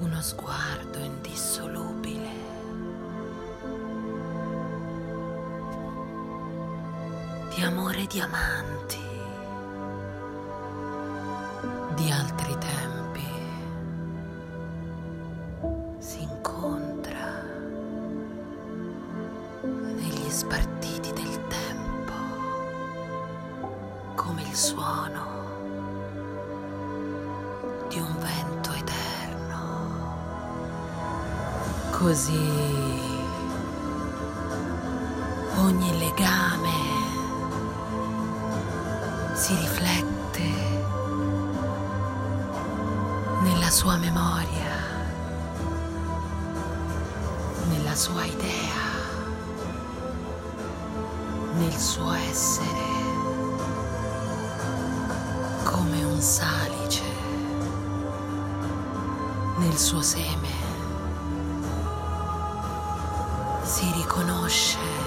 uno sguardo indissolubile. Di amore di amanti, di altri tempi. Si incontra negli spartiti del tempo, come il suono di un vento Così. Ogni legame si riflette nella sua memoria, nella sua idea, nel suo essere, come un salice nel suo seme si riconosce